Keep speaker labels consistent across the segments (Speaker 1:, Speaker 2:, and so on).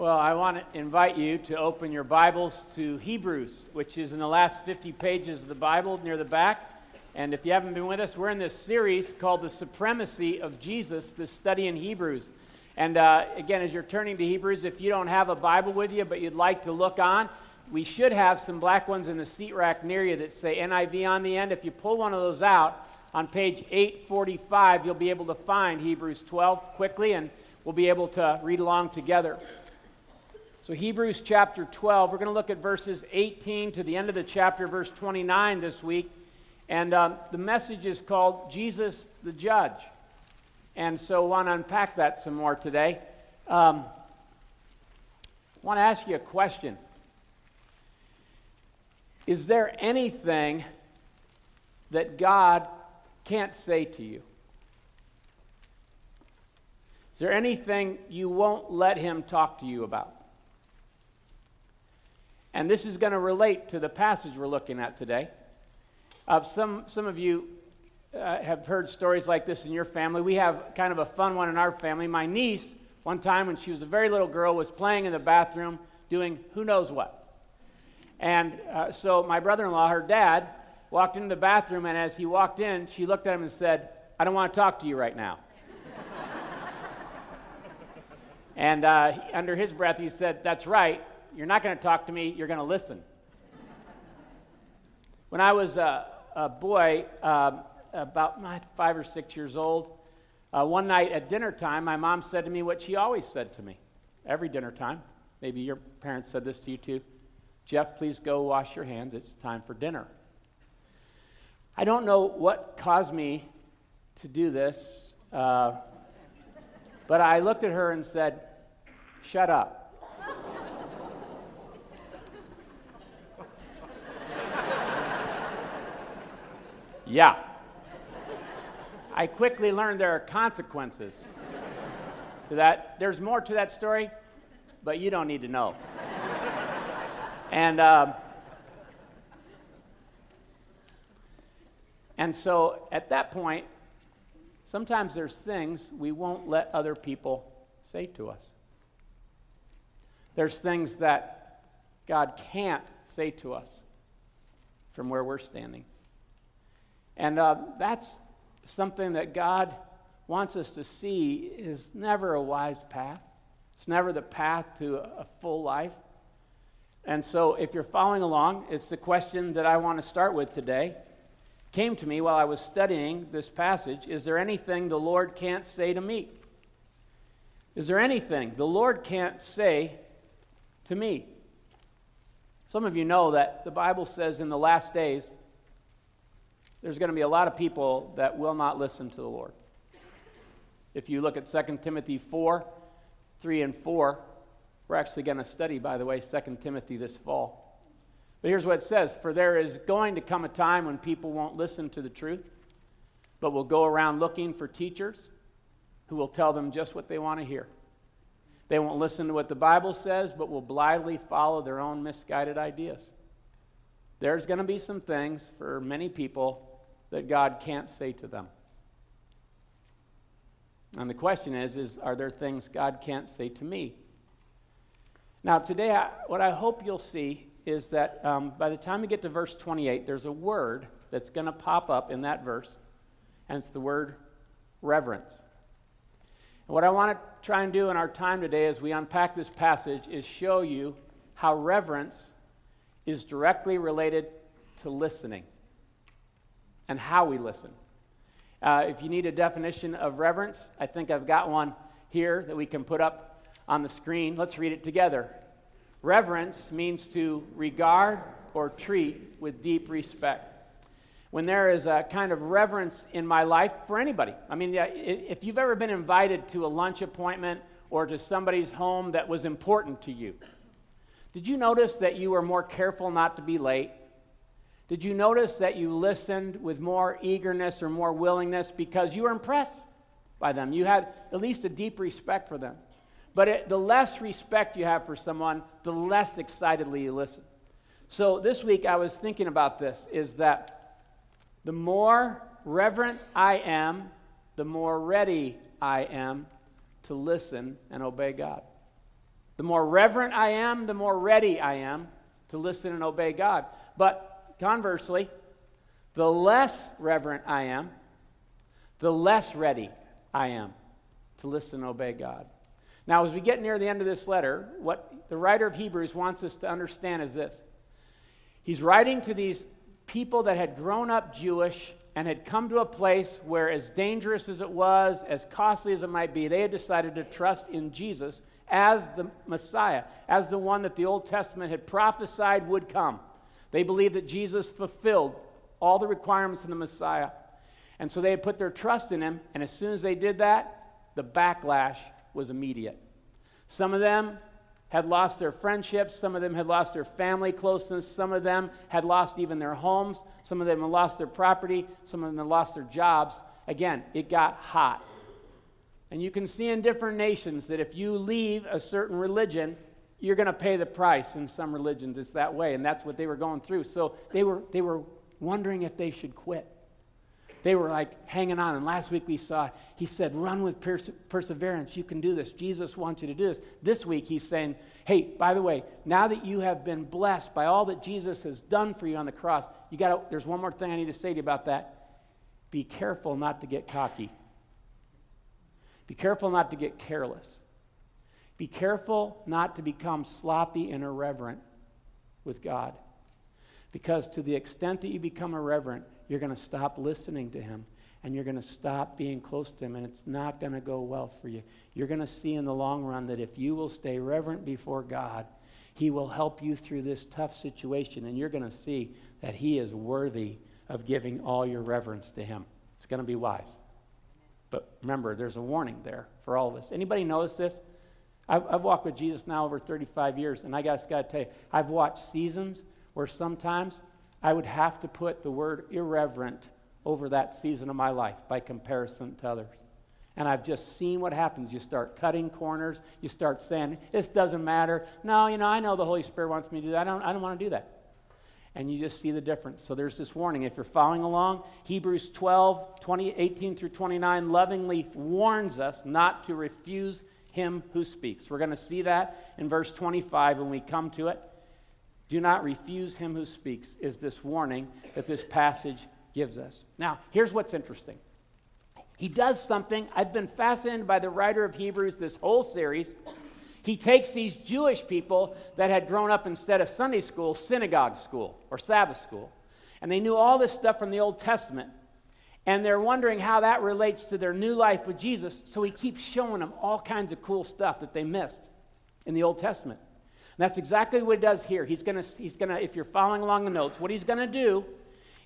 Speaker 1: Well, I want to invite you to open your Bibles to Hebrews, which is in the last 50 pages of the Bible near the back. And if you haven't been with us, we're in this series called The Supremacy of Jesus, this study in Hebrews. And uh, again, as you're turning to Hebrews, if you don't have a Bible with you, but you'd like to look on, we should have some black ones in the seat rack near you that say NIV on the end. If you pull one of those out, on page 845, you'll be able to find Hebrews 12 quickly, and we'll be able to read along together. So, Hebrews chapter 12, we're going to look at verses 18 to the end of the chapter, verse 29 this week. And um, the message is called Jesus the Judge. And so, I want to unpack that some more today. Um, I want to ask you a question Is there anything that God can't say to you? Is there anything you won't let Him talk to you about? And this is going to relate to the passage we're looking at today. Uh, some, some of you uh, have heard stories like this in your family. We have kind of a fun one in our family. My niece, one time when she was a very little girl, was playing in the bathroom doing who knows what. And uh, so my brother in law, her dad, walked into the bathroom, and as he walked in, she looked at him and said, I don't want to talk to you right now. and uh, under his breath, he said, That's right. You're not going to talk to me, you're going to listen. when I was a, a boy, uh, about five or six years old, uh, one night at dinner time, my mom said to me what she always said to me every dinner time. Maybe your parents said this to you too. Jeff, please go wash your hands. It's time for dinner. I don't know what caused me to do this, uh, but I looked at her and said, Shut up. Yeah. I quickly learned there are consequences to that. There's more to that story, but you don't need to know. and um, and so at that point, sometimes there's things we won't let other people say to us. There's things that God can't say to us from where we're standing. And uh, that's something that God wants us to see is never a wise path. It's never the path to a full life. And so, if you're following along, it's the question that I want to start with today. Came to me while I was studying this passage Is there anything the Lord can't say to me? Is there anything the Lord can't say to me? Some of you know that the Bible says in the last days, there's going to be a lot of people that will not listen to the Lord. If you look at 2 Timothy 4, 3 and 4, we're actually going to study, by the way, 2 Timothy this fall. But here's what it says For there is going to come a time when people won't listen to the truth, but will go around looking for teachers who will tell them just what they want to hear. They won't listen to what the Bible says, but will blindly follow their own misguided ideas. There's going to be some things for many people that God can't say to them. And the question is, is are there things God can't say to me? Now, today, I, what I hope you'll see is that um, by the time we get to verse 28, there's a word that's going to pop up in that verse, and it's the word reverence. And what I want to try and do in our time today as we unpack this passage is show you how reverence is directly related to listening and how we listen. Uh, if you need a definition of reverence, I think I've got one here that we can put up on the screen. Let's read it together. Reverence means to regard or treat with deep respect. When there is a kind of reverence in my life for anybody, I mean, if you've ever been invited to a lunch appointment or to somebody's home that was important to you, did you notice that you were more careful not to be late? Did you notice that you listened with more eagerness or more willingness because you were impressed by them? You had at least a deep respect for them. But it, the less respect you have for someone, the less excitedly you listen. So this week I was thinking about this is that the more reverent I am, the more ready I am to listen and obey God. The more reverent I am, the more ready I am to listen and obey God. But conversely, the less reverent I am, the less ready I am to listen and obey God. Now, as we get near the end of this letter, what the writer of Hebrews wants us to understand is this. He's writing to these people that had grown up Jewish and had come to a place where, as dangerous as it was, as costly as it might be, they had decided to trust in Jesus as the Messiah, as the one that the Old Testament had prophesied would come. They believed that Jesus fulfilled all the requirements of the Messiah. And so they had put their trust in him, and as soon as they did that, the backlash was immediate. Some of them had lost their friendships, some of them had lost their family closeness, some of them had lost even their homes, some of them had lost their property, some of them had lost their jobs. Again, it got hot. And you can see in different nations that if you leave a certain religion, you're going to pay the price. In some religions, it's that way, and that's what they were going through. So they were, they were wondering if they should quit they were like hanging on. And last week we saw, he said, run with perse- perseverance. You can do this. Jesus wants you to do this. This week he's saying, hey, by the way, now that you have been blessed by all that Jesus has done for you on the cross, you got to, there's one more thing I need to say to you about that. Be careful not to get cocky. Be careful not to get careless. Be careful not to become sloppy and irreverent with God. Because to the extent that you become irreverent, you're going to stop listening to him and you're going to stop being close to him, and it's not going to go well for you. You're going to see in the long run that if you will stay reverent before God, he will help you through this tough situation, and you're going to see that he is worthy of giving all your reverence to him. It's going to be wise. But remember, there's a warning there for all of us. Anybody notice this? I've, I've walked with Jesus now over 35 years, and I just got to tell you, I've watched seasons where sometimes I would have to put the word irreverent over that season of my life by comparison to others. And I've just seen what happens. You start cutting corners. You start saying, this doesn't matter. No, you know, I know the Holy Spirit wants me to do that. I don't, I don't want to do that. And you just see the difference. So there's this warning. If you're following along, Hebrews 12, 20, 18 through 29 lovingly warns us not to refuse him who speaks. We're going to see that in verse 25 when we come to it. Do not refuse him who speaks, is this warning that this passage gives us. Now, here's what's interesting. He does something. I've been fascinated by the writer of Hebrews this whole series. He takes these Jewish people that had grown up instead of Sunday school, synagogue school or Sabbath school, and they knew all this stuff from the Old Testament. And they're wondering how that relates to their new life with Jesus. So he keeps showing them all kinds of cool stuff that they missed in the Old Testament that's exactly what he does here. He's going to, he's to, if you're following along the notes, what he's going to do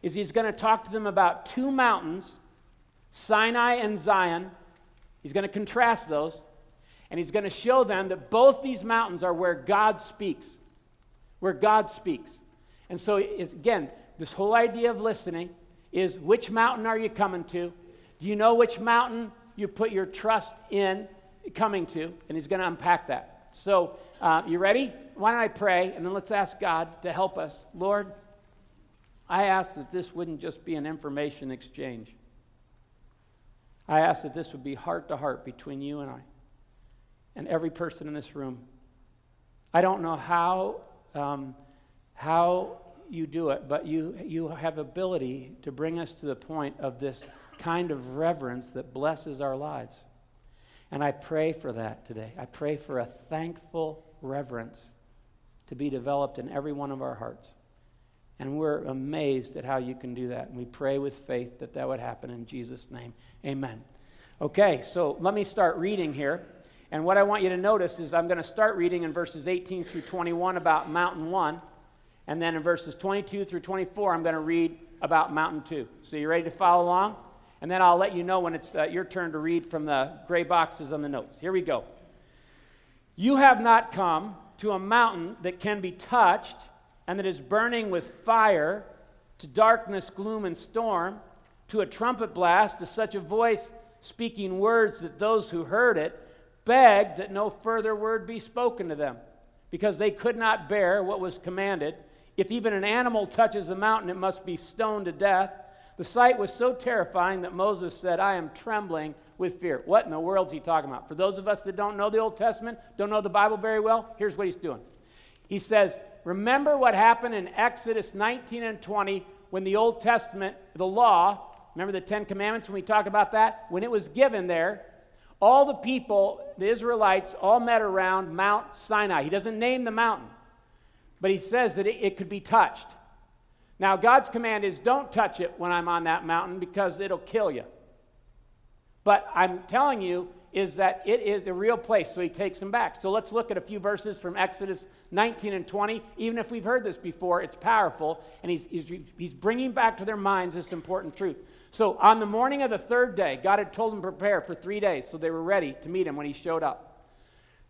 Speaker 1: is he's going to talk to them about two mountains, Sinai and Zion. He's going to contrast those, and he's going to show them that both these mountains are where God speaks, where God speaks. And so, again, this whole idea of listening is which mountain are you coming to? Do you know which mountain you put your trust in coming to? And he's going to unpack that. So, uh, you ready? Why don't I pray and then let's ask God to help us. Lord, I ask that this wouldn't just be an information exchange. I ask that this would be heart to heart between you and I and every person in this room. I don't know how, um, how you do it, but you, you have ability to bring us to the point of this kind of reverence that blesses our lives. And I pray for that today. I pray for a thankful reverence to be developed in every one of our hearts. And we're amazed at how you can do that. And we pray with faith that that would happen in Jesus' name. Amen. Okay, so let me start reading here. And what I want you to notice is I'm going to start reading in verses 18 through 21 about Mountain 1. And then in verses 22 through 24, I'm going to read about Mountain 2. So you ready to follow along? and then I'll let you know when it's uh, your turn to read from the gray boxes on the notes. Here we go. You have not come to a mountain that can be touched and that is burning with fire, to darkness, gloom, and storm, to a trumpet blast, to such a voice speaking words that those who heard it begged that no further word be spoken to them, because they could not bear what was commanded. If even an animal touches the mountain, it must be stoned to death. The sight was so terrifying that Moses said, I am trembling with fear. What in the world is he talking about? For those of us that don't know the Old Testament, don't know the Bible very well, here's what he's doing. He says, Remember what happened in Exodus 19 and 20 when the Old Testament, the law, remember the Ten Commandments when we talk about that? When it was given there, all the people, the Israelites, all met around Mount Sinai. He doesn't name the mountain, but he says that it, it could be touched. Now, God's command is don't touch it when I'm on that mountain because it'll kill you. But I'm telling you is that it is a real place, so he takes them back. So let's look at a few verses from Exodus 19 and 20. Even if we've heard this before, it's powerful, and he's, he's, he's bringing back to their minds this important truth. So on the morning of the third day, God had told them to prepare for three days, so they were ready to meet him when he showed up.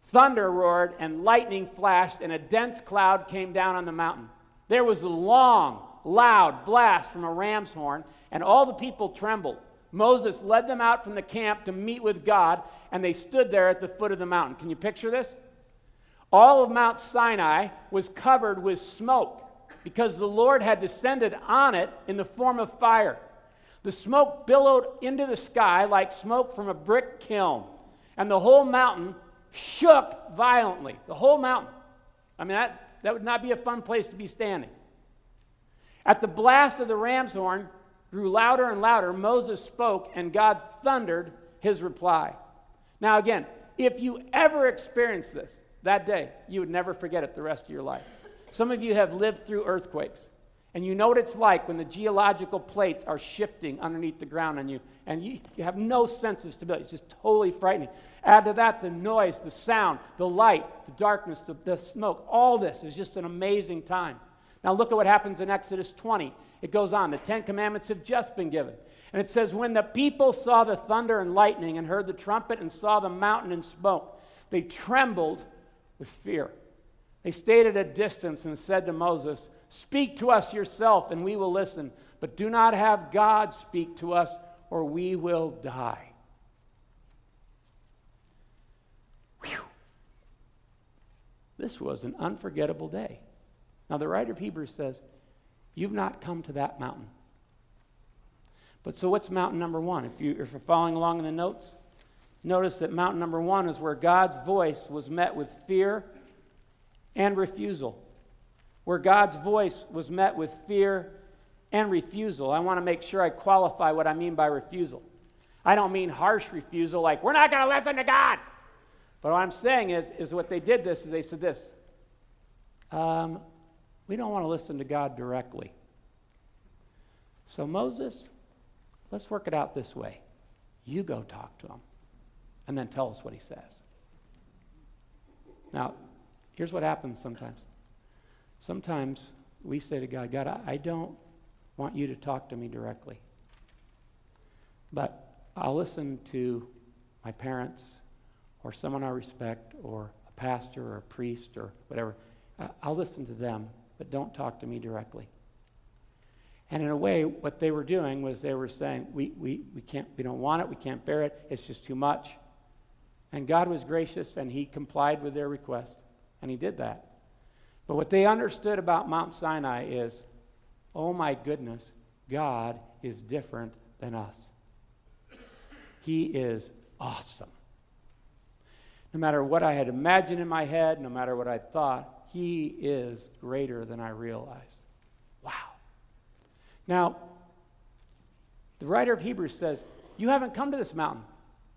Speaker 1: Thunder roared, and lightning flashed, and a dense cloud came down on the mountain. There was a long, loud blast from a ram's horn, and all the people trembled. Moses led them out from the camp to meet with God, and they stood there at the foot of the mountain. Can you picture this? All of Mount Sinai was covered with smoke because the Lord had descended on it in the form of fire. The smoke billowed into the sky like smoke from a brick kiln, and the whole mountain shook violently. The whole mountain. I mean, that, that would not be a fun place to be standing. At the blast of the ram's horn, grew louder and louder, Moses spoke, and God thundered his reply. Now, again, if you ever experienced this that day, you would never forget it the rest of your life. Some of you have lived through earthquakes, and you know what it's like when the geological plates are shifting underneath the ground on you, and you, you have no sense of stability. It's just totally frightening. Add to that the noise, the sound, the light, the darkness, the, the smoke. All this is just an amazing time. Now, look at what happens in Exodus 20. It goes on. The Ten Commandments have just been given. And it says, When the people saw the thunder and lightning and heard the trumpet and saw the mountain and smoke, they trembled with fear. They stayed at a distance and said to Moses, Speak to us yourself, and we will listen. But do not have God speak to us, or we will die. Whew. This was an unforgettable day. Now, the writer of Hebrews says, You've not come to that mountain. But so, what's mountain number one? If, you, if you're following along in the notes, notice that mountain number one is where God's voice was met with fear and refusal. Where God's voice was met with fear and refusal. I want to make sure I qualify what I mean by refusal. I don't mean harsh refusal, like, we're not going to listen to God. But what I'm saying is, is what they did this is they said this um, we don't want to listen to God directly. So, Moses, let's work it out this way. You go talk to him and then tell us what he says. Now, here's what happens sometimes. Sometimes we say to God, God, I don't want you to talk to me directly. But I'll listen to my parents or someone I respect or a pastor or a priest or whatever. I'll listen to them but don't talk to me directly. And in a way, what they were doing was they were saying, we, we, we, can't, we don't want it, we can't bear it, it's just too much. And God was gracious and He complied with their request, and He did that. But what they understood about Mount Sinai is, oh my goodness, God is different than us. He is awesome. No matter what I had imagined in my head, no matter what I thought, he is greater than I realized. Wow. Now, the writer of Hebrews says, You haven't come to this mountain.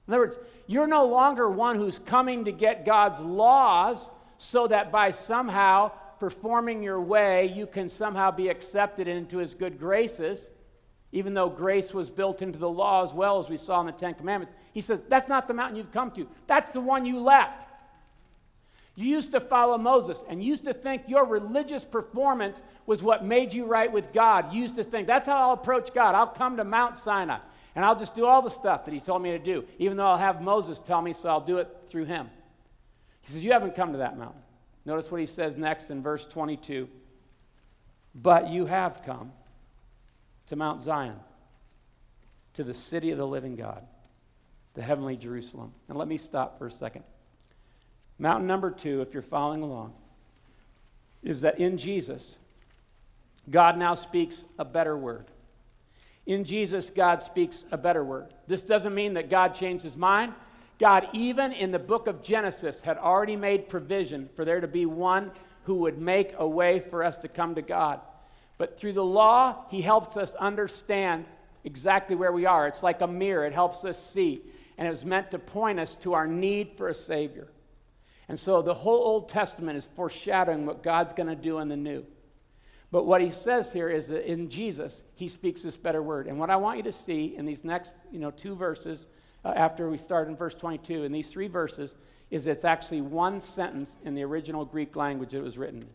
Speaker 1: In other words, you're no longer one who's coming to get God's laws so that by somehow performing your way, you can somehow be accepted into his good graces, even though grace was built into the law as well as we saw in the Ten Commandments. He says, That's not the mountain you've come to, that's the one you left. You used to follow Moses and used to think your religious performance was what made you right with God. You used to think, that's how I'll approach God. I'll come to Mount Sinai and I'll just do all the stuff that he told me to do, even though I'll have Moses tell me, so I'll do it through him. He says, You haven't come to that mountain. Notice what he says next in verse 22. But you have come to Mount Zion, to the city of the living God, the heavenly Jerusalem. And let me stop for a second. Mountain number two, if you're following along, is that in Jesus, God now speaks a better word. In Jesus, God speaks a better word. This doesn't mean that God changed his mind. God, even in the book of Genesis, had already made provision for there to be one who would make a way for us to come to God. But through the law, he helps us understand exactly where we are. It's like a mirror, it helps us see. And it was meant to point us to our need for a Savior. And so the whole Old Testament is foreshadowing what God's going to do in the new. But what he says here is that in Jesus, he speaks this better word. And what I want you to see in these next you know, two verses, uh, after we start in verse 22, in these three verses, is it's actually one sentence in the original Greek language that was written.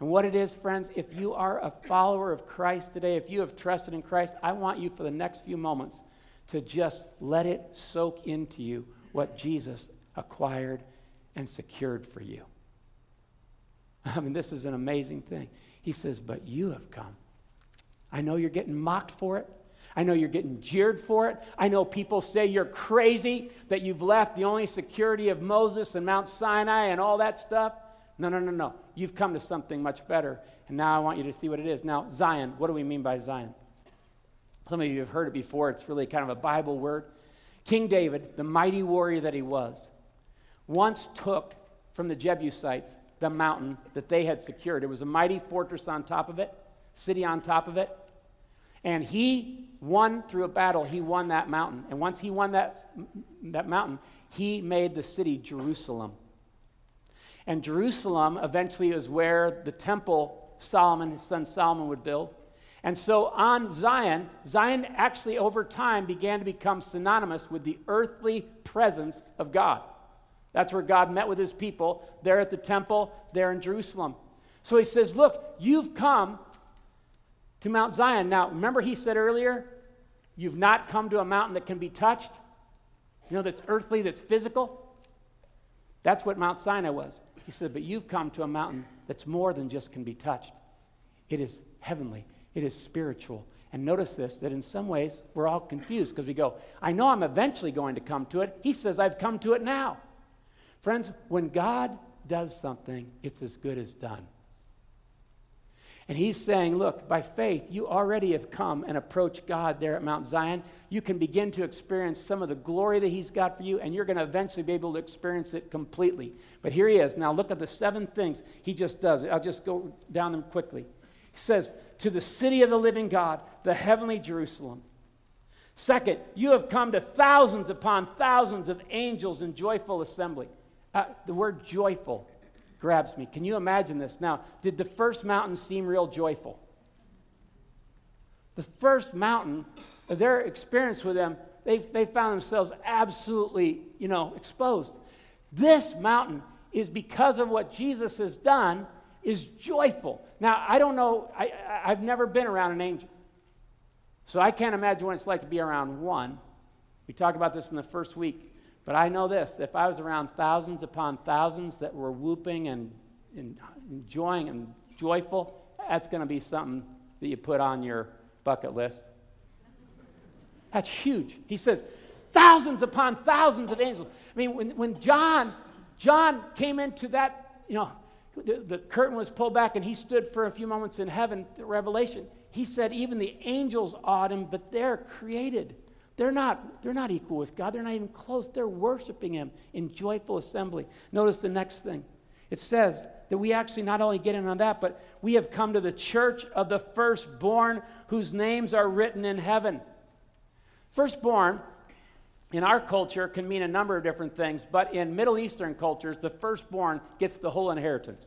Speaker 1: And what it is, friends, if you are a follower of Christ today, if you have trusted in Christ, I want you for the next few moments to just let it soak into you what Jesus acquired and secured for you. I mean, this is an amazing thing. He says, But you have come. I know you're getting mocked for it. I know you're getting jeered for it. I know people say you're crazy, that you've left the only security of Moses and Mount Sinai and all that stuff. No, no, no, no. You've come to something much better. And now I want you to see what it is. Now, Zion, what do we mean by Zion? Some of you have heard it before. It's really kind of a Bible word. King David, the mighty warrior that he was, once took from the Jebusites the mountain that they had secured. It was a mighty fortress on top of it, city on top of it. And he won through a battle, he won that mountain. And once he won that, that mountain, he made the city Jerusalem. And Jerusalem eventually is where the temple Solomon, his son Solomon, would build. And so on Zion, Zion actually over time began to become synonymous with the earthly presence of God. That's where God met with his people, there at the temple, there in Jerusalem. So he says, Look, you've come to Mount Zion. Now, remember he said earlier, you've not come to a mountain that can be touched? You know, that's earthly, that's physical? That's what Mount Sinai was. He said, But you've come to a mountain that's more than just can be touched. It is heavenly, it is spiritual. And notice this that in some ways we're all confused because we go, I know I'm eventually going to come to it. He says, I've come to it now. Friends, when God does something, it's as good as done. And he's saying, Look, by faith, you already have come and approached God there at Mount Zion. You can begin to experience some of the glory that he's got for you, and you're going to eventually be able to experience it completely. But here he is. Now, look at the seven things he just does. I'll just go down them quickly. He says, To the city of the living God, the heavenly Jerusalem. Second, you have come to thousands upon thousands of angels in joyful assembly. Uh, the word joyful grabs me. Can you imagine this? Now, did the first mountain seem real joyful? The first mountain, their experience with them, they, they found themselves absolutely, you know, exposed. This mountain is because of what Jesus has done, is joyful. Now, I don't know, I, I've never been around an angel. So I can't imagine what it's like to be around one. We talked about this in the first week. But I know this if I was around thousands upon thousands that were whooping and, and enjoying and joyful, that's going to be something that you put on your bucket list. That's huge. He says, thousands upon thousands of angels. I mean, when, when John, John came into that, you know, the, the curtain was pulled back and he stood for a few moments in heaven, the revelation. He said, even the angels awed him, but they're created. They're not, they're not equal with God. They're not even close. They're worshiping Him in joyful assembly. Notice the next thing. It says that we actually not only get in on that, but we have come to the church of the firstborn whose names are written in heaven. Firstborn in our culture can mean a number of different things, but in Middle Eastern cultures, the firstborn gets the whole inheritance.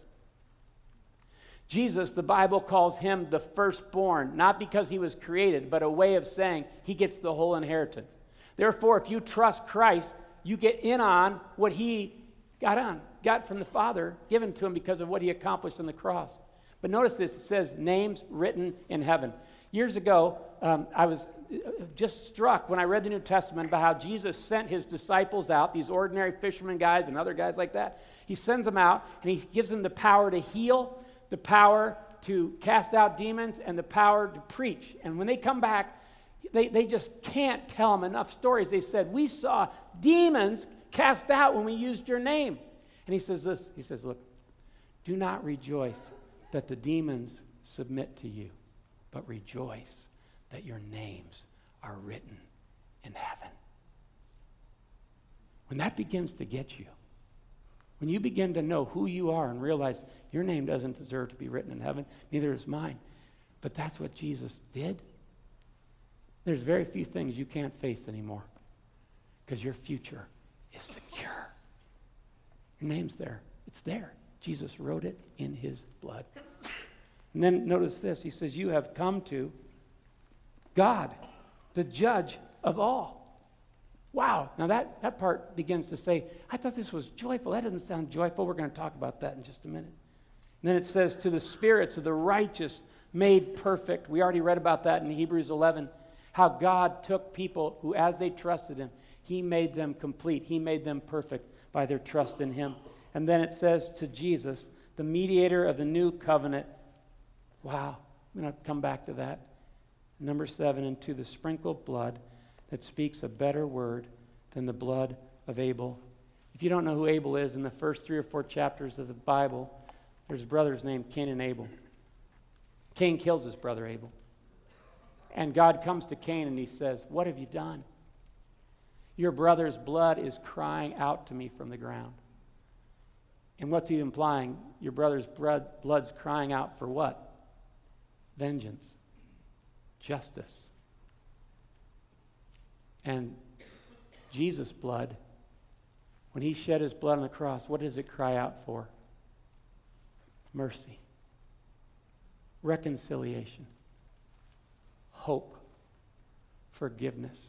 Speaker 1: Jesus, the Bible calls him the firstborn, not because he was created, but a way of saying he gets the whole inheritance. Therefore, if you trust Christ, you get in on what he got on, got from the Father, given to him because of what he accomplished on the cross. But notice this it says, names written in heaven. Years ago, um, I was uh, just struck when I read the New Testament about how Jesus sent his disciples out, these ordinary fishermen guys and other guys like that. He sends them out and he gives them the power to heal the power to cast out demons and the power to preach. And when they come back, they, they just can't tell them enough stories. They said, We saw demons cast out when we used your name. And he says this He says, Look, do not rejoice that the demons submit to you, but rejoice that your names are written in heaven. When that begins to get you, when you begin to know who you are and realize your name doesn't deserve to be written in heaven, neither is mine, but that's what Jesus did, there's very few things you can't face anymore because your future is secure. Your name's there, it's there. Jesus wrote it in his blood. And then notice this He says, You have come to God, the judge of all. Wow. Now that, that part begins to say, I thought this was joyful. That doesn't sound joyful. We're going to talk about that in just a minute. And then it says, To the spirits of the righteous made perfect. We already read about that in Hebrews 11, how God took people who, as they trusted Him, He made them complete. He made them perfect by their trust in Him. And then it says to Jesus, the mediator of the new covenant. Wow. I'm going to come back to that. Number seven, and to the sprinkled blood that speaks a better word than the blood of Abel. If you don't know who Abel is, in the first three or four chapters of the Bible, there's brothers named Cain and Abel. Cain kills his brother Abel. And God comes to Cain and he says, What have you done? Your brother's blood is crying out to me from the ground. And what's he implying? Your brother's blood's crying out for what? Vengeance, justice. And Jesus' blood, when he shed his blood on the cross, what does it cry out for? Mercy, reconciliation, hope, forgiveness,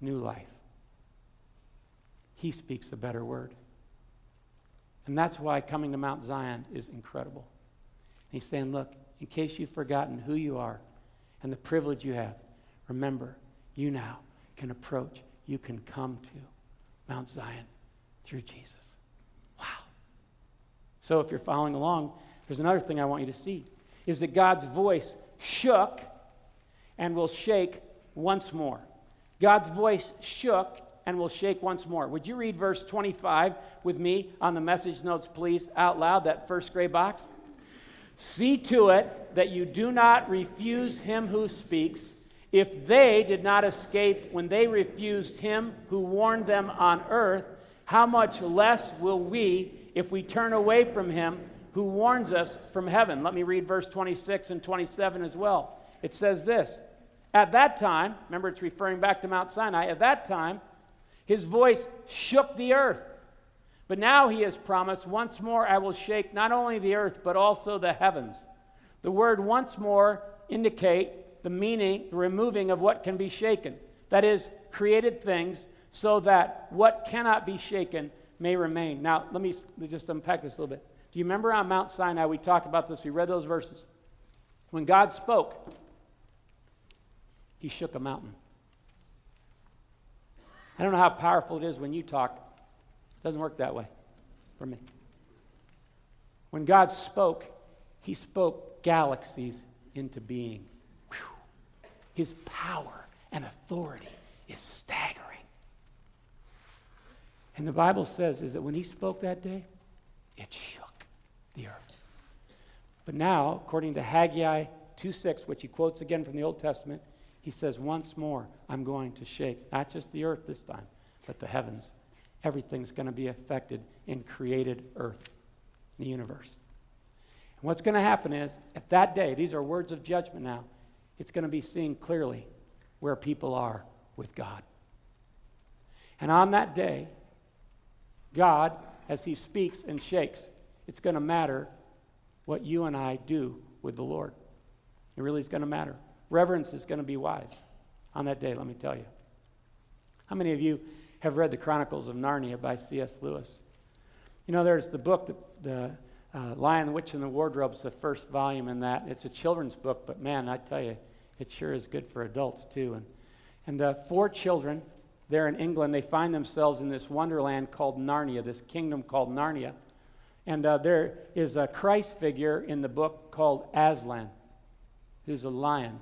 Speaker 1: new life. He speaks a better word. And that's why coming to Mount Zion is incredible. He's saying, look, in case you've forgotten who you are and the privilege you have, remember, you now can approach, you can come to Mount Zion through Jesus. Wow. So if you're following along, there's another thing I want you to see is that God's voice shook and will shake once more. God's voice shook and will shake once more. Would you read verse 25 with me on the message notes, please, out loud, that first gray box? See to it that you do not refuse him who speaks. If they did not escape when they refused him who warned them on earth, how much less will we if we turn away from him who warns us from heaven? Let me read verse 26 and 27 as well. It says this At that time, remember it's referring back to Mount Sinai, at that time, his voice shook the earth. But now he has promised, once more I will shake not only the earth, but also the heavens. The word once more indicate the meaning, the removing of what can be shaken. That is, created things so that what cannot be shaken may remain. Now, let me just unpack this a little bit. Do you remember on Mount Sinai we talked about this? We read those verses. When God spoke, he shook a mountain. I don't know how powerful it is when you talk. It doesn't work that way for me. When God spoke, he spoke galaxies into being. His power and authority is staggering. And the Bible says is that when he spoke that day, it shook the earth. But now, according to Haggai 2:6, which he quotes again from the Old Testament, he says, Once more, I'm going to shake not just the earth this time, but the heavens. Everything's going to be affected in created earth, the universe. And what's going to happen is, at that day, these are words of judgment now, it's going to be seen clearly where people are with God. And on that day, God, as He speaks and shakes, it's going to matter what you and I do with the Lord. It really is going to matter. Reverence is going to be wise on that day, let me tell you. How many of you have read the Chronicles of Narnia by C.S. Lewis? You know, there's the book, the, the uh, Lion, the Witch, and the Wardrobe is the first volume in that. It's a children's book, but man, I tell you, it sure is good for adults too. And, and the four children there in England, they find themselves in this wonderland called Narnia, this kingdom called Narnia. And uh, there is a Christ figure in the book called Aslan, who's a lion.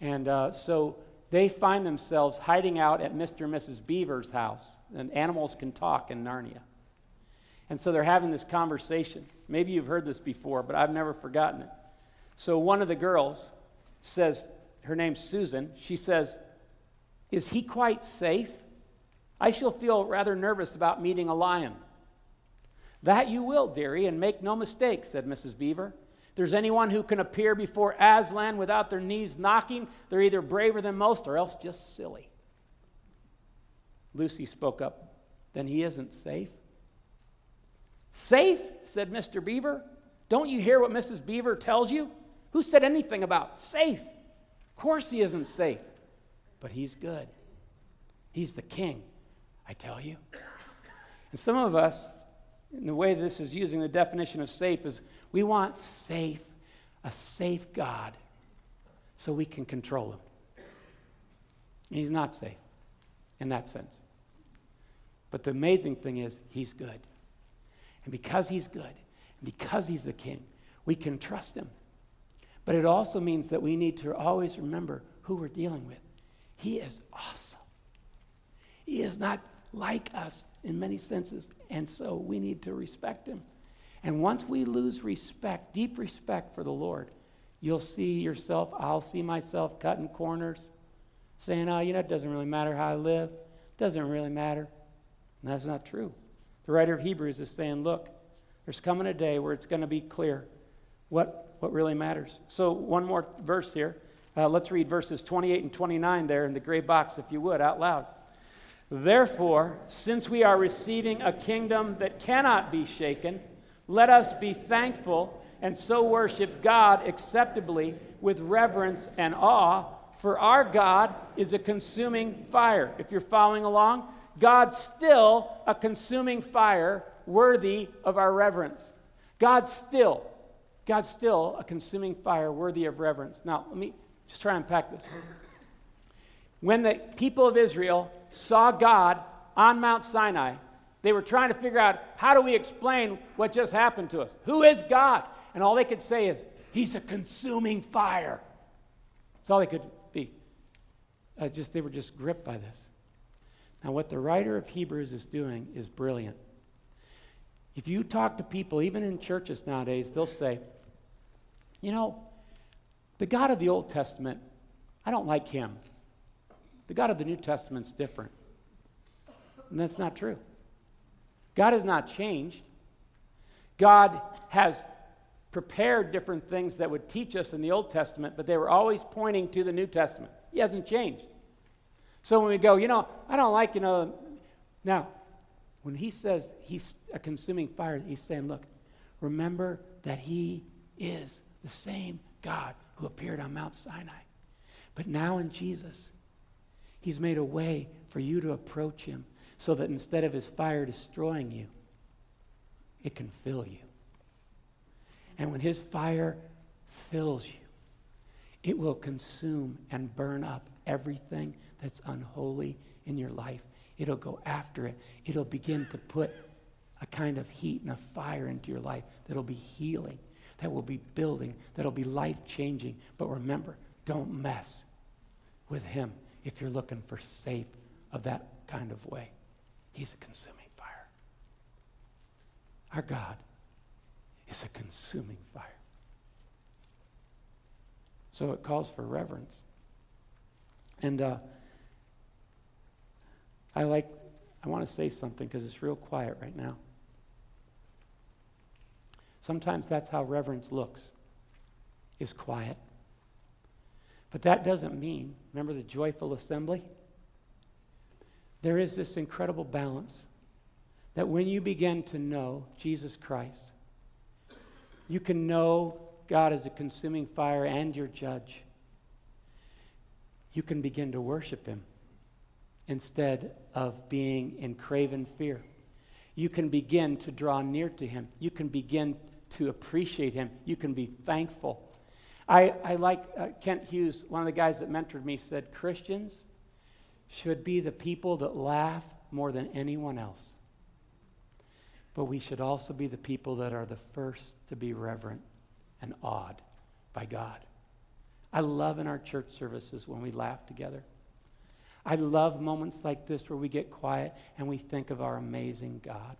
Speaker 1: And uh, so they find themselves hiding out at Mr. and Mrs. Beaver's house. And animals can talk in Narnia. And so they're having this conversation. Maybe you've heard this before, but I've never forgotten it. So one of the girls says, her name's Susan, she says, Is he quite safe? I shall feel rather nervous about meeting a lion. That you will, dearie, and make no mistake, said Mrs. Beaver. If there's anyone who can appear before Aslan without their knees knocking, they're either braver than most or else just silly. Lucy spoke up. Then he isn't safe. Safe? said Mr. Beaver. Don't you hear what Mrs. Beaver tells you? Who said anything about safe? Of course he isn't safe, but he's good. He's the king, I tell you. And some of us, in the way this is using the definition of safe, is we want safe, a safe God, so we can control him. He's not safe in that sense. But the amazing thing is, he's good. And because he's good, and because he's the king, we can trust him. But it also means that we need to always remember who we're dealing with. He is awesome. He is not like us in many senses, and so we need to respect him. And once we lose respect, deep respect for the Lord, you'll see yourself, I'll see myself cutting corners, saying, oh, you know, it doesn't really matter how I live. It doesn't really matter. And that's not true. The writer of Hebrews is saying, look, there's coming a day where it's going to be clear what, what really matters. So, one more verse here. Uh, let's read verses 28 and 29 there in the gray box, if you would, out loud. Therefore, since we are receiving a kingdom that cannot be shaken, let us be thankful and so worship God acceptably with reverence and awe, for our God is a consuming fire. If you're following along, God's still a consuming fire worthy of our reverence. God's still, God's still a consuming fire worthy of reverence. Now, let me just try and unpack this. When the people of Israel saw God on Mount Sinai, they were trying to figure out how do we explain what just happened to us? Who is God? And all they could say is, He's a consuming fire. That's all they could be. Uh, just they were just gripped by this. Now, what the writer of Hebrews is doing is brilliant. If you talk to people, even in churches nowadays, they'll say, you know, the God of the Old Testament, I don't like him. The God of the New Testament's different. And that's not true. God has not changed. God has prepared different things that would teach us in the Old Testament, but they were always pointing to the New Testament. He hasn't changed. So when we go, you know, I don't like, you know, now, when he says he's a consuming fire, he's saying, look, remember that he is the same God who appeared on Mount Sinai. But now in Jesus, he's made a way for you to approach him so that instead of his fire destroying you, it can fill you. And when his fire fills you, it will consume and burn up everything that's unholy in your life. It'll go after it. It'll begin to put a kind of heat and a fire into your life that'll be healing, that will be building, that'll be life changing. But remember, don't mess with Him if you're looking for safe of that kind of way. He's a consuming fire. Our God is a consuming fire. So it calls for reverence. And uh, I like, I want to say something because it's real quiet right now. Sometimes that's how reverence looks, is quiet. But that doesn't mean, remember the joyful assembly? There is this incredible balance that when you begin to know Jesus Christ, you can know God as a consuming fire and your judge you can begin to worship Him instead of being in craven fear. You can begin to draw near to Him. You can begin to appreciate Him. You can be thankful. I, I like uh, Kent Hughes, one of the guys that mentored me, said Christians should be the people that laugh more than anyone else. But we should also be the people that are the first to be reverent and awed by God. I love in our church services when we laugh together. I love moments like this where we get quiet and we think of our amazing God.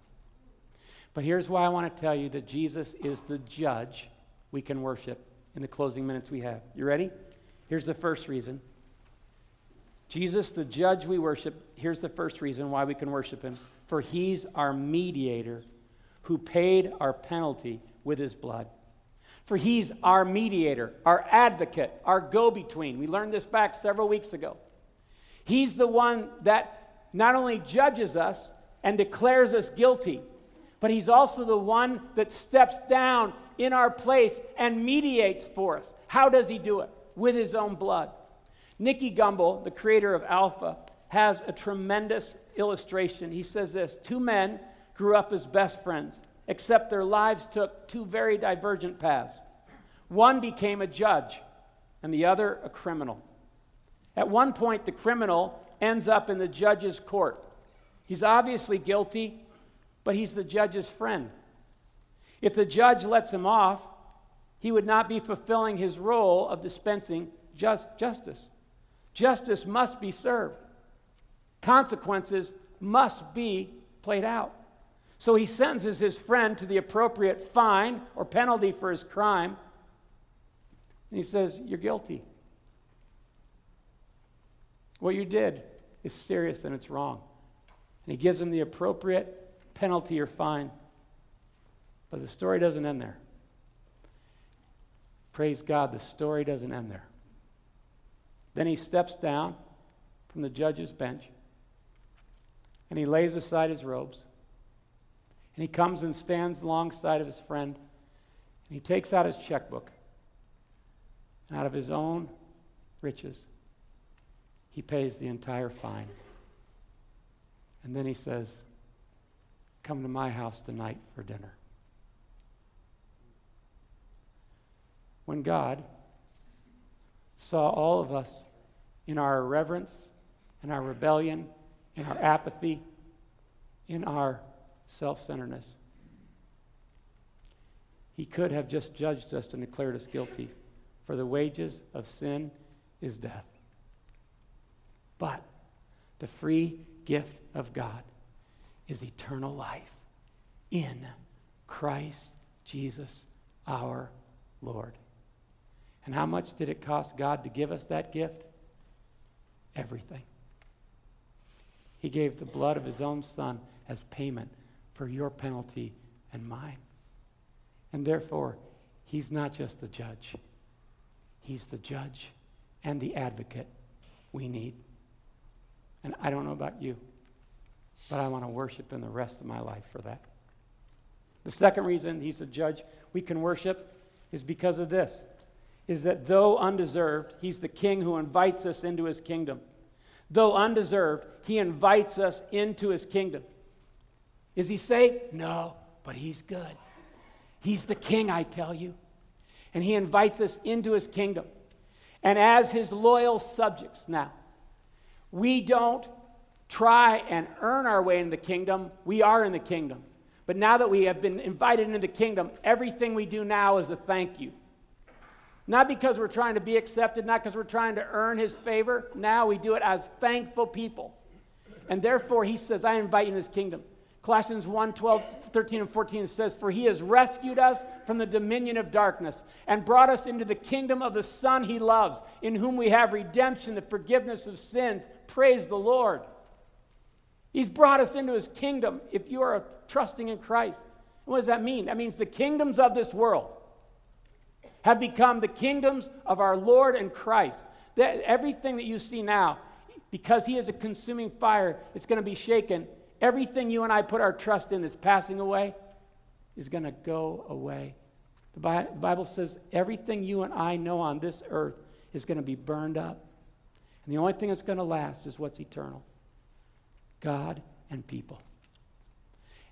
Speaker 1: But here's why I want to tell you that Jesus is the judge we can worship in the closing minutes we have. You ready? Here's the first reason Jesus, the judge we worship, here's the first reason why we can worship him. For he's our mediator who paid our penalty with his blood. For he's our mediator, our advocate, our go between. We learned this back several weeks ago. He's the one that not only judges us and declares us guilty, but he's also the one that steps down in our place and mediates for us. How does he do it? With his own blood. Nicky Gumbel, the creator of Alpha, has a tremendous illustration. He says this Two men grew up as best friends, except their lives took two very divergent paths. One became a judge, and the other a criminal. At one point, the criminal ends up in the judge's court. He's obviously guilty, but he's the judge's friend. If the judge lets him off, he would not be fulfilling his role of dispensing just justice. Justice must be served. Consequences must be played out. So he sentences his friend to the appropriate fine or penalty for his crime. And he says, You're guilty. What you did is serious and it's wrong. And he gives him the appropriate penalty or fine. But the story doesn't end there. Praise God, the story doesn't end there. Then he steps down from the judge's bench and he lays aside his robes and he comes and stands alongside of his friend and he takes out his checkbook and out of his own riches he pays the entire fine and then he says come to my house tonight for dinner when god saw all of us in our irreverence, in our rebellion, in our apathy, in our self centeredness. He could have just judged us and declared us guilty, for the wages of sin is death. But the free gift of God is eternal life in Christ Jesus our Lord. And how much did it cost God to give us that gift? Everything. He gave the blood of his own son as payment for your penalty and mine. And therefore, he's not just the judge, he's the judge and the advocate we need. And I don't know about you, but I want to worship him the rest of my life for that. The second reason he's the judge we can worship is because of this is that though undeserved, he's the king who invites us into his kingdom. Though undeserved, he invites us into his kingdom. Is he safe? No, but he's good. He's the king, I tell you. And he invites us into his kingdom. And as his loyal subjects now, we don't try and earn our way into the kingdom. We are in the kingdom. But now that we have been invited into the kingdom, everything we do now is a thank you. Not because we're trying to be accepted, not because we're trying to earn his favor. Now we do it as thankful people. And therefore, he says, I invite you in his kingdom. Colossians 1 12, 13, and 14 says, For he has rescued us from the dominion of darkness and brought us into the kingdom of the Son he loves, in whom we have redemption, the forgiveness of sins. Praise the Lord. He's brought us into his kingdom if you are trusting in Christ. What does that mean? That means the kingdoms of this world have become the kingdoms of our Lord and Christ. That everything that you see now, because He is a consuming fire, it's going to be shaken. Everything you and I put our trust in that's passing away is going to go away. The Bible says everything you and I know on this earth is going to be burned up. And the only thing that's going to last is what's eternal God and people.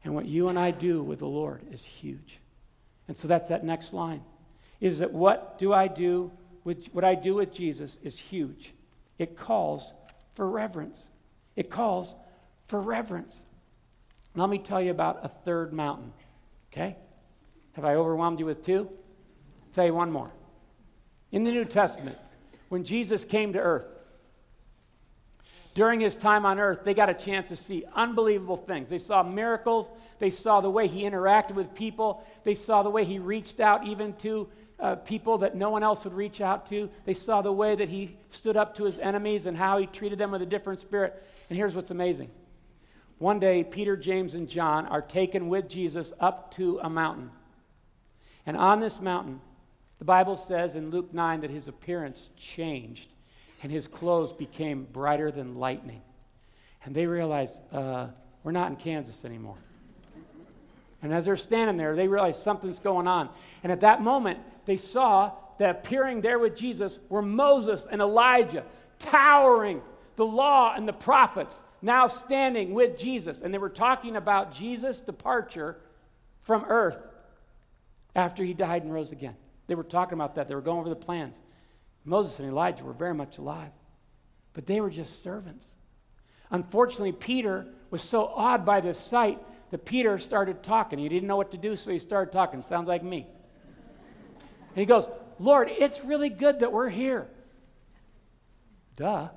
Speaker 1: And what you and I do with the Lord is huge. And so that's that next line is that what do I do with what I do with Jesus is huge. It calls for reverence. It calls for reverence. Let me tell you about a third mountain. Okay? Have I overwhelmed you with two? I'll tell you one more. In the New Testament, when Jesus came to earth, during his time on earth, they got a chance to see unbelievable things. They saw miracles, they saw the way he interacted with people, they saw the way he reached out even to uh, people that no one else would reach out to. They saw the way that he stood up to his enemies and how he treated them with a different spirit. And here's what's amazing one day, Peter, James, and John are taken with Jesus up to a mountain. And on this mountain, the Bible says in Luke 9 that his appearance changed and his clothes became brighter than lightning. And they realized, uh, we're not in Kansas anymore. And as they're standing there, they realize something's going on. And at that moment, they saw that appearing there with Jesus were Moses and Elijah, towering the law and the prophets, now standing with Jesus. And they were talking about Jesus' departure from earth after he died and rose again. They were talking about that. They were going over the plans. Moses and Elijah were very much alive, but they were just servants. Unfortunately, Peter was so awed by this sight that Peter started talking. He didn't know what to do, so he started talking. Sounds like me. And he goes, Lord, it's really good that we're here. Duh.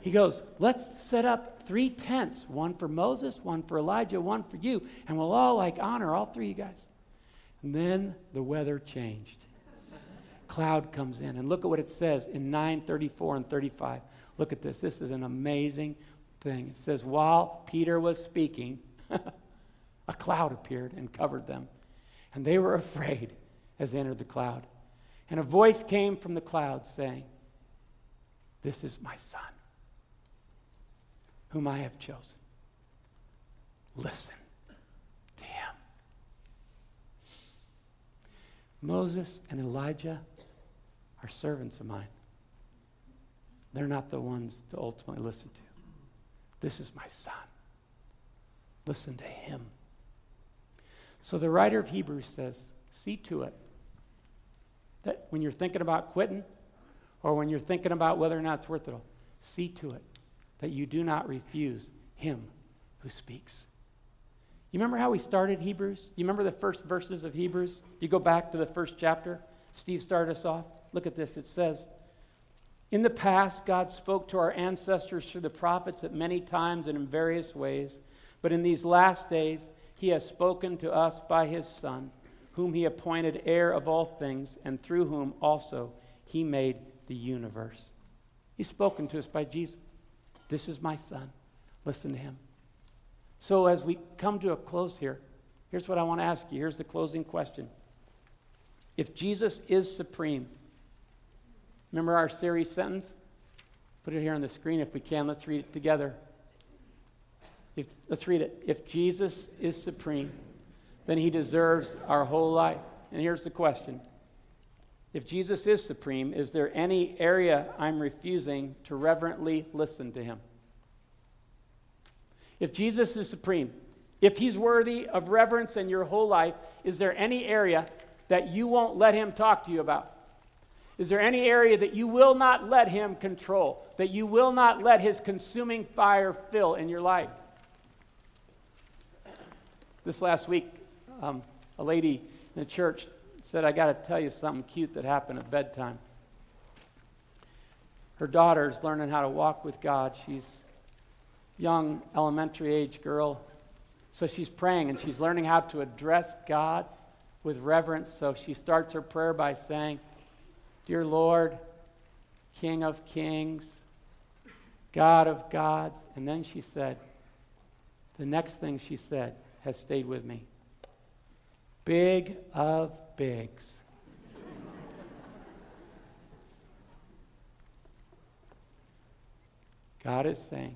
Speaker 1: He goes, Let's set up three tents one for Moses, one for Elijah, one for you, and we'll all like honor all three of you guys. And then the weather changed. Cloud comes in, and look at what it says in 934 and 35. Look at this. This is an amazing thing. It says, While Peter was speaking, a cloud appeared and covered them, and they were afraid as they entered the cloud. And a voice came from the cloud saying, This is my son, whom I have chosen. Listen to him. Moses and Elijah are servants of mine. They're not the ones to ultimately listen to. This is my son. Listen to him. So the writer of Hebrews says, See to it that when you're thinking about quitting or when you're thinking about whether or not it's worth it all, see to it that you do not refuse him who speaks. You remember how we started Hebrews? You remember the first verses of Hebrews? You go back to the first chapter. Steve started us off. Look at this. It says, In the past, God spoke to our ancestors through the prophets at many times and in various ways, but in these last days, he has spoken to us by his Son whom he appointed heir of all things, and through whom also he made the universe. He's spoken to us by Jesus. This is my son. Listen to him. So, as we come to a close here, here's what I want to ask you. Here's the closing question. If Jesus is supreme, remember our series sentence? Put it here on the screen if we can. Let's read it together. If, let's read it. If Jesus is supreme, then he deserves our whole life. And here's the question If Jesus is supreme, is there any area I'm refusing to reverently listen to him? If Jesus is supreme, if he's worthy of reverence in your whole life, is there any area that you won't let him talk to you about? Is there any area that you will not let him control, that you will not let his consuming fire fill in your life? This last week, um, a lady in the church said, I got to tell you something cute that happened at bedtime. Her daughter's learning how to walk with God. She's young, elementary age girl. So she's praying and she's learning how to address God with reverence. So she starts her prayer by saying, Dear Lord, King of kings, God of gods. And then she said, the next thing she said has stayed with me. Big of bigs. God is saying,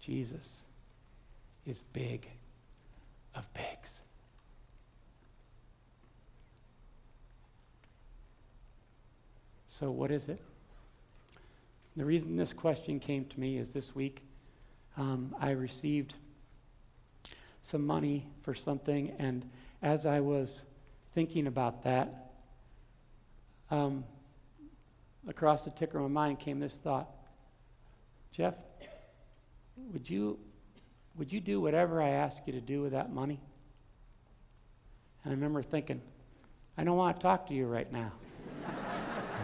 Speaker 1: Jesus is big of bigs. So, what is it? The reason this question came to me is this week um, I received some money for something, and as I was thinking about that, um, across the ticker of my mind came this thought Jeff, would you, would you do whatever I ask you to do with that money? And I remember thinking, I don't want to talk to you right now.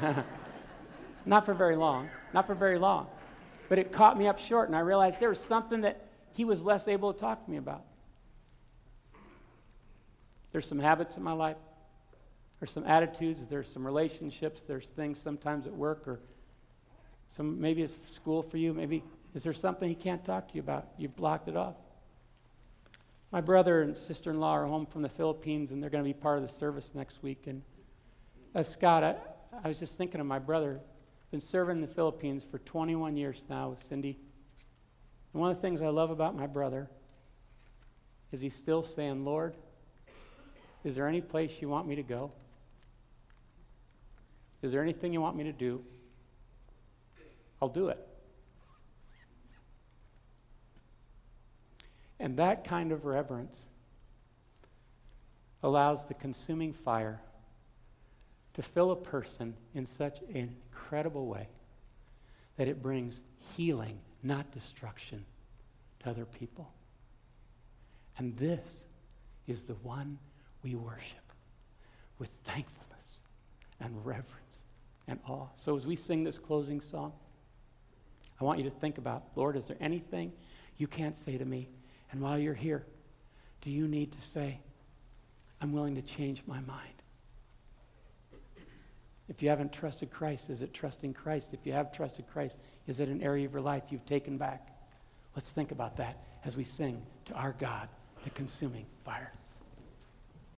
Speaker 1: Not for very long. not for very long. But it caught me up short, and I realized there was something that he was less able to talk to me about. There's some habits in my life, there's some attitudes, there's some relationships, there's things sometimes at work or some maybe it's school for you, maybe is there something he can't talk to you about? You've blocked it off. My brother and sister in law are home from the Philippines, and they're going to be part of the service next week. And uh, Scott, I, I was just thinking of my brother, been serving in the Philippines for 21 years now with Cindy. And one of the things I love about my brother is he's still saying, Lord, is there any place you want me to go? Is there anything you want me to do? I'll do it. And that kind of reverence allows the consuming fire to fill a person in such an incredible way that it brings healing, not destruction, to other people. And this is the one we worship with thankfulness and reverence and awe. So as we sing this closing song, I want you to think about Lord, is there anything you can't say to me? And while you're here, do you need to say, I'm willing to change my mind? If you haven't trusted Christ, is it trusting Christ? If you have trusted Christ, is it an area of your life you've taken back? Let's think about that as we sing to our God, the consuming fire.